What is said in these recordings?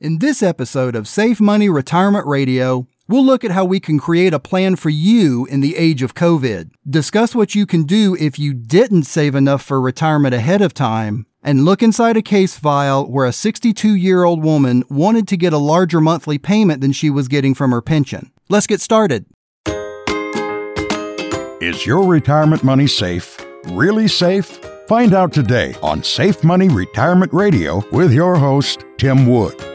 In this episode of Safe Money Retirement Radio, we'll look at how we can create a plan for you in the age of COVID, discuss what you can do if you didn't save enough for retirement ahead of time, and look inside a case file where a 62 year old woman wanted to get a larger monthly payment than she was getting from her pension. Let's get started. Is your retirement money safe? Really safe? Find out today on Safe Money Retirement Radio with your host, Tim Wood.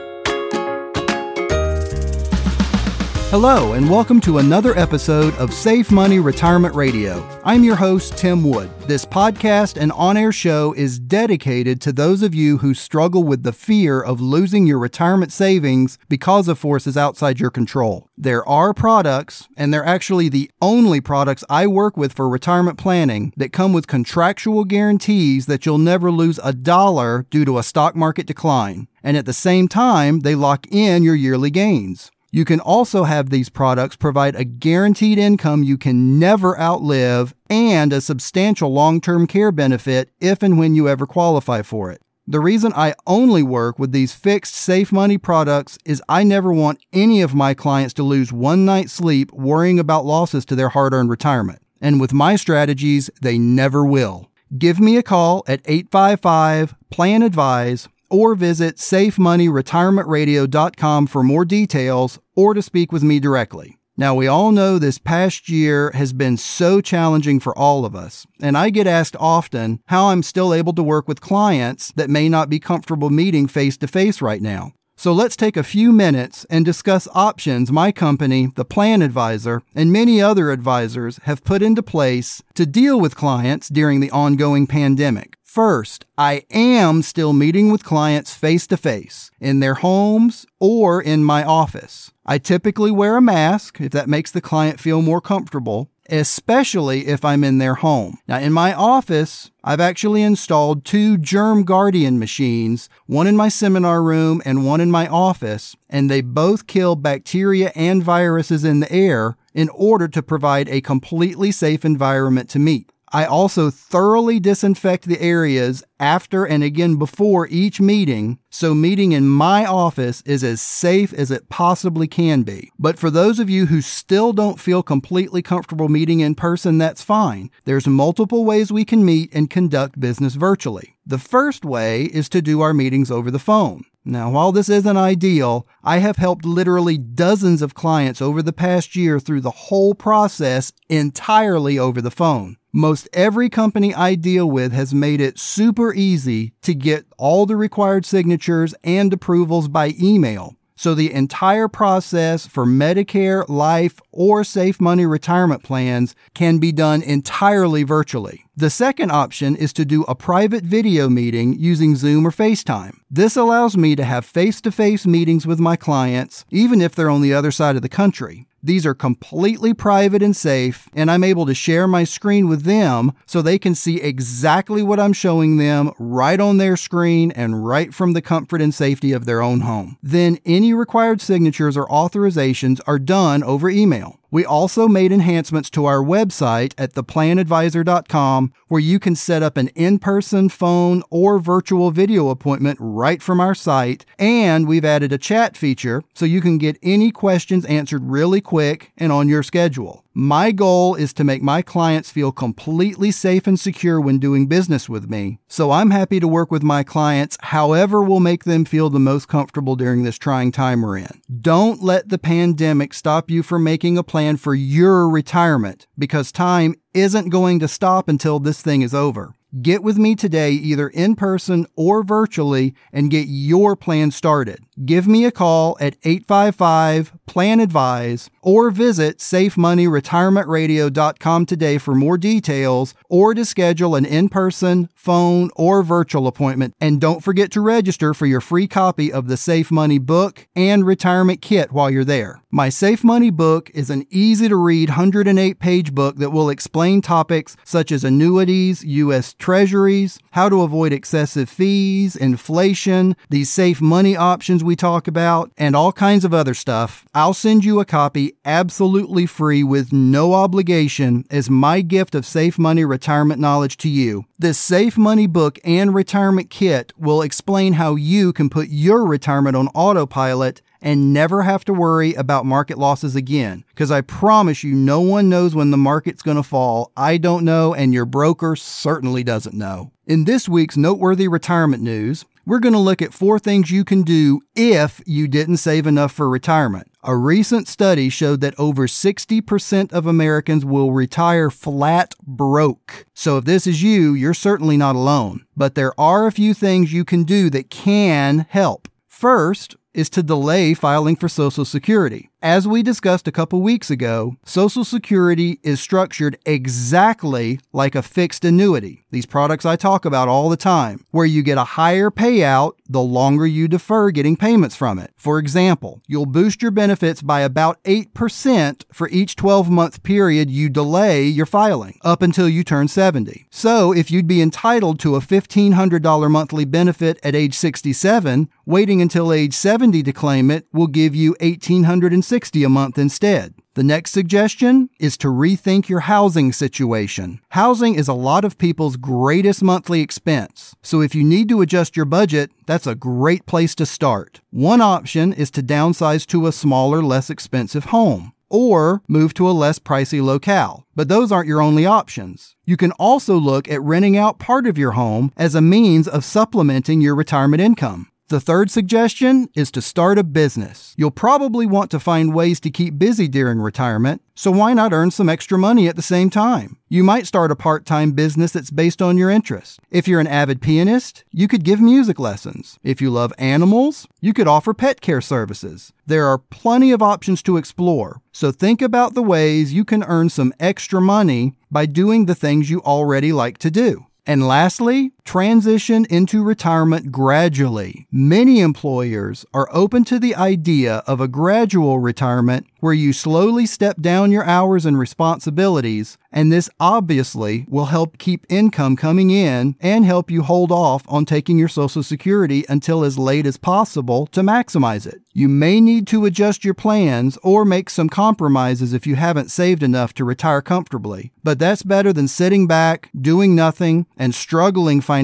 Hello, and welcome to another episode of Safe Money Retirement Radio. I'm your host, Tim Wood. This podcast and on air show is dedicated to those of you who struggle with the fear of losing your retirement savings because of forces outside your control. There are products, and they're actually the only products I work with for retirement planning, that come with contractual guarantees that you'll never lose a dollar due to a stock market decline. And at the same time, they lock in your yearly gains. You can also have these products provide a guaranteed income you can never outlive and a substantial long term care benefit if and when you ever qualify for it. The reason I only work with these fixed safe money products is I never want any of my clients to lose one night's sleep worrying about losses to their hard earned retirement. And with my strategies, they never will. Give me a call at 855 Plan Advise or visit safemoneyretirementradio.com for more details or to speak with me directly. Now, we all know this past year has been so challenging for all of us, and I get asked often how I'm still able to work with clients that may not be comfortable meeting face to face right now. So let's take a few minutes and discuss options my company, the Plan Advisor, and many other advisors have put into place to deal with clients during the ongoing pandemic. First, I am still meeting with clients face to face in their homes or in my office. I typically wear a mask if that makes the client feel more comfortable, especially if I'm in their home. Now, in my office, I've actually installed two Germ Guardian machines, one in my seminar room and one in my office, and they both kill bacteria and viruses in the air in order to provide a completely safe environment to meet. I also thoroughly disinfect the areas after and again before each meeting, so meeting in my office is as safe as it possibly can be. But for those of you who still don't feel completely comfortable meeting in person, that's fine. There's multiple ways we can meet and conduct business virtually. The first way is to do our meetings over the phone. Now, while this isn't ideal, I have helped literally dozens of clients over the past year through the whole process entirely over the phone. Most every company I deal with has made it super easy to get all the required signatures and approvals by email. So the entire process for Medicare, life, or safe money retirement plans can be done entirely virtually. The second option is to do a private video meeting using Zoom or FaceTime. This allows me to have face to face meetings with my clients, even if they're on the other side of the country. These are completely private and safe, and I'm able to share my screen with them so they can see exactly what I'm showing them right on their screen and right from the comfort and safety of their own home. Then any required signatures or authorizations are done over email. We also made enhancements to our website at theplanadvisor.com where you can set up an in person, phone, or virtual video appointment right from our site. And we've added a chat feature so you can get any questions answered really quick and on your schedule. My goal is to make my clients feel completely safe and secure when doing business with me. So I'm happy to work with my clients however will make them feel the most comfortable during this trying time we're in. Don't let the pandemic stop you from making a plan for your retirement because time isn't going to stop until this thing is over. Get with me today, either in person or virtually, and get your plan started. Give me a call at 855 Plan Advise or visit SafeMoneyRetirementRadio.com today for more details or to schedule an in person, phone, or virtual appointment. And don't forget to register for your free copy of the Safe Money book and retirement kit while you're there. My Safe Money book is an easy to read 108 page book that will explain topics such as annuities, U.S. Treasuries, how to avoid excessive fees, inflation, these safe money options we talk about, and all kinds of other stuff, I'll send you a copy absolutely free with no obligation as my gift of safe money retirement knowledge to you. This Safe Money book and retirement kit will explain how you can put your retirement on autopilot and never have to worry about market losses again. Because I promise you, no one knows when the market's going to fall. I don't know, and your broker certainly doesn't know. In this week's noteworthy retirement news, we're going to look at four things you can do if you didn't save enough for retirement. A recent study showed that over 60% of Americans will retire flat broke. So if this is you, you're certainly not alone. But there are a few things you can do that can help. First, is to delay filing for Social Security. As we discussed a couple weeks ago, Social Security is structured exactly like a fixed annuity, these products I talk about all the time, where you get a higher payout the longer you defer getting payments from it. For example, you'll boost your benefits by about 8% for each 12 month period you delay your filing, up until you turn 70. So if you'd be entitled to a $1,500 monthly benefit at age 67, waiting until age 70 to claim it will give you 1860 60 a month instead. The next suggestion is to rethink your housing situation. Housing is a lot of people's greatest monthly expense. So if you need to adjust your budget, that's a great place to start. One option is to downsize to a smaller, less expensive home or move to a less pricey locale. But those aren't your only options. You can also look at renting out part of your home as a means of supplementing your retirement income. The third suggestion is to start a business. You'll probably want to find ways to keep busy during retirement, so why not earn some extra money at the same time? You might start a part time business that's based on your interests. If you're an avid pianist, you could give music lessons. If you love animals, you could offer pet care services. There are plenty of options to explore, so think about the ways you can earn some extra money by doing the things you already like to do. And lastly, transition into retirement gradually. Many employers are open to the idea of a gradual retirement where you slowly step down your hours and responsibilities, and this obviously will help keep income coming in and help you hold off on taking your Social Security until as late as possible to maximize it. You may need to adjust your plans or make some compromises if you haven't saved enough to retire comfortably, but that's better than sitting back, doing nothing, and struggling financially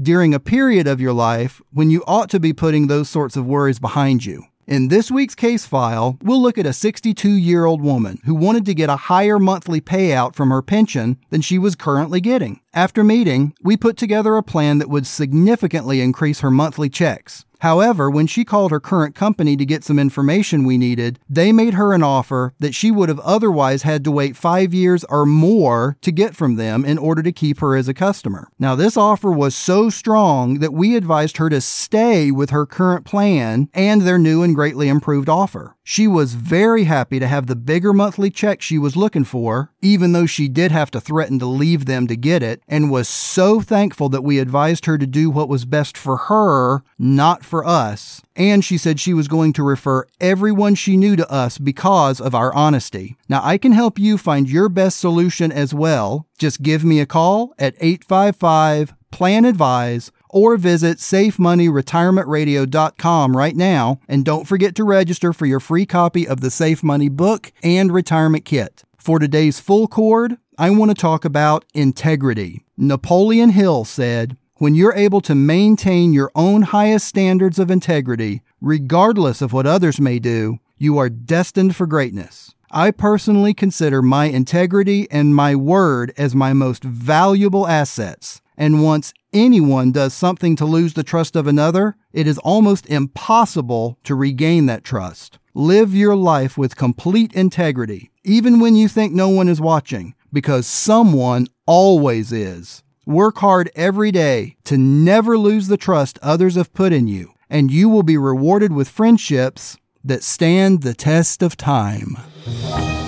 during a period of your life when you ought to be putting those sorts of worries behind you. In this week's case file, we'll look at a 62 year old woman who wanted to get a higher monthly payout from her pension than she was currently getting. After meeting, we put together a plan that would significantly increase her monthly checks. However, when she called her current company to get some information we needed, they made her an offer that she would have otherwise had to wait five years or more to get from them in order to keep her as a customer. Now, this offer was so strong that we advised her to stay with her current plan and their new and greatly improved offer. She was very happy to have the bigger monthly check she was looking for, even though she did have to threaten to leave them to get it, and was so thankful that we advised her to do what was best for her, not for us. And she said she was going to refer everyone she knew to us because of our honesty. Now, I can help you find your best solution as well. Just give me a call at 855 Plan Advise or visit safemoneyretirementradio.com right now. And don't forget to register for your free copy of the Safe Money book and retirement kit. For today's full chord, I want to talk about integrity. Napoleon Hill said, when you're able to maintain your own highest standards of integrity, regardless of what others may do, you are destined for greatness. I personally consider my integrity and my word as my most valuable assets. And once anyone does something to lose the trust of another, it is almost impossible to regain that trust. Live your life with complete integrity, even when you think no one is watching, because someone always is. Work hard every day to never lose the trust others have put in you, and you will be rewarded with friendships that stand the test of time.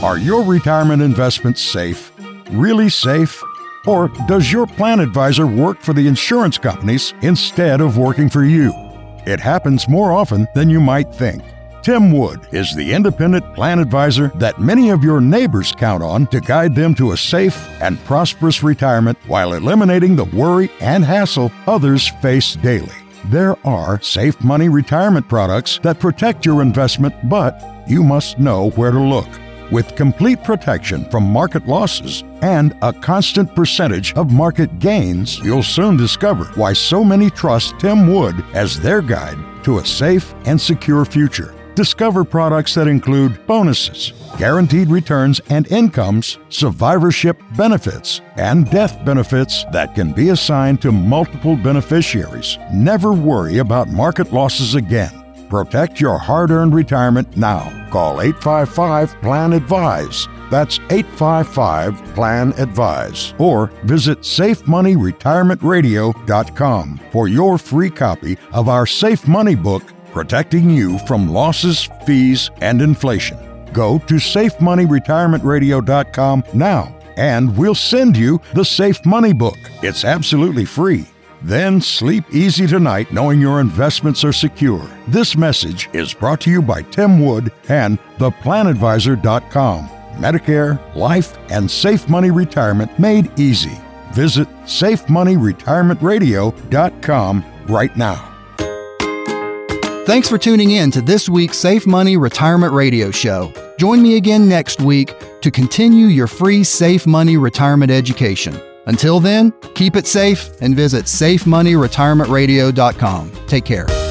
Are your retirement investments safe? Really safe? Or does your plan advisor work for the insurance companies instead of working for you? It happens more often than you might think. Tim Wood is the independent plan advisor that many of your neighbors count on to guide them to a safe and prosperous retirement while eliminating the worry and hassle others face daily. There are safe money retirement products that protect your investment, but you must know where to look. With complete protection from market losses and a constant percentage of market gains, you'll soon discover why so many trust Tim Wood as their guide to a safe and secure future. Discover products that include bonuses, guaranteed returns and incomes, survivorship benefits, and death benefits that can be assigned to multiple beneficiaries. Never worry about market losses again. Protect your hard earned retirement now. Call 855 Plan Advise. That's 855 Plan Advise. Or visit SafeMoneyRetirementRadio.com for your free copy of our Safe Money book, Protecting You from Losses, Fees, and Inflation. Go to SafeMoneyRetirementRadio.com now and we'll send you the Safe Money book. It's absolutely free. Then sleep easy tonight knowing your investments are secure. This message is brought to you by Tim Wood and theplanadvisor.com. Medicare, life, and safe money retirement made easy. Visit safemoneyretirementradio.com right now. Thanks for tuning in to this week's Safe Money Retirement Radio Show. Join me again next week to continue your free Safe Money Retirement education. Until then, keep it safe and visit safemoneyretirementradio.com. Take care.